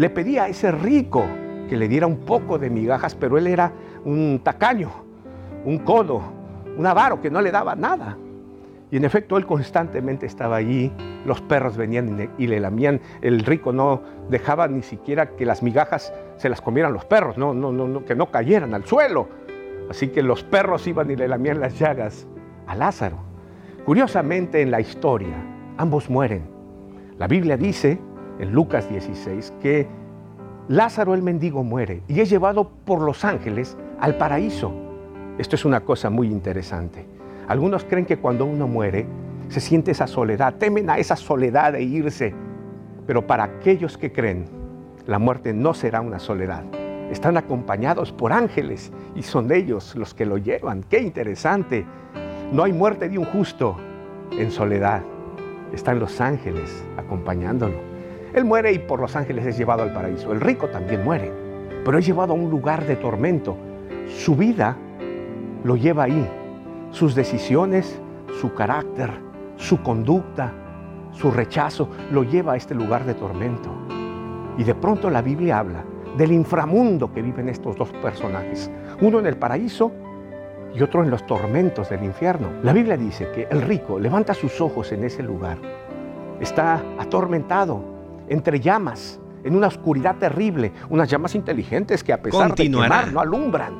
Le pedía a ese rico que le diera un poco de migajas, pero él era un tacaño, un codo, un avaro que no le daba nada. Y en efecto, él constantemente estaba allí, los perros venían y le lamían, el rico no dejaba ni siquiera que las migajas se las comieran los perros, no, no, no, que no cayeran al suelo. Así que los perros iban y le lamían las llagas a Lázaro. Curiosamente en la historia, ambos mueren. La Biblia dice en Lucas 16 que Lázaro el mendigo muere y es llevado por los ángeles al paraíso. Esto es una cosa muy interesante. Algunos creen que cuando uno muere se siente esa soledad, temen a esa soledad de irse. Pero para aquellos que creen, la muerte no será una soledad. Están acompañados por ángeles y son ellos los que lo llevan. Qué interesante. No hay muerte de un justo en soledad. Están los ángeles acompañándolo. Él muere y por los ángeles es llevado al paraíso. El rico también muere, pero es llevado a un lugar de tormento. Su vida lo lleva ahí, sus decisiones, su carácter, su conducta, su rechazo, lo lleva a este lugar de tormento. Y de pronto la Biblia habla del inframundo que viven estos dos personajes, uno en el paraíso y otro en los tormentos del infierno. La Biblia dice que el rico levanta sus ojos en ese lugar, está atormentado entre llamas, en una oscuridad terrible, unas llamas inteligentes que a pesar de quemar no alumbran.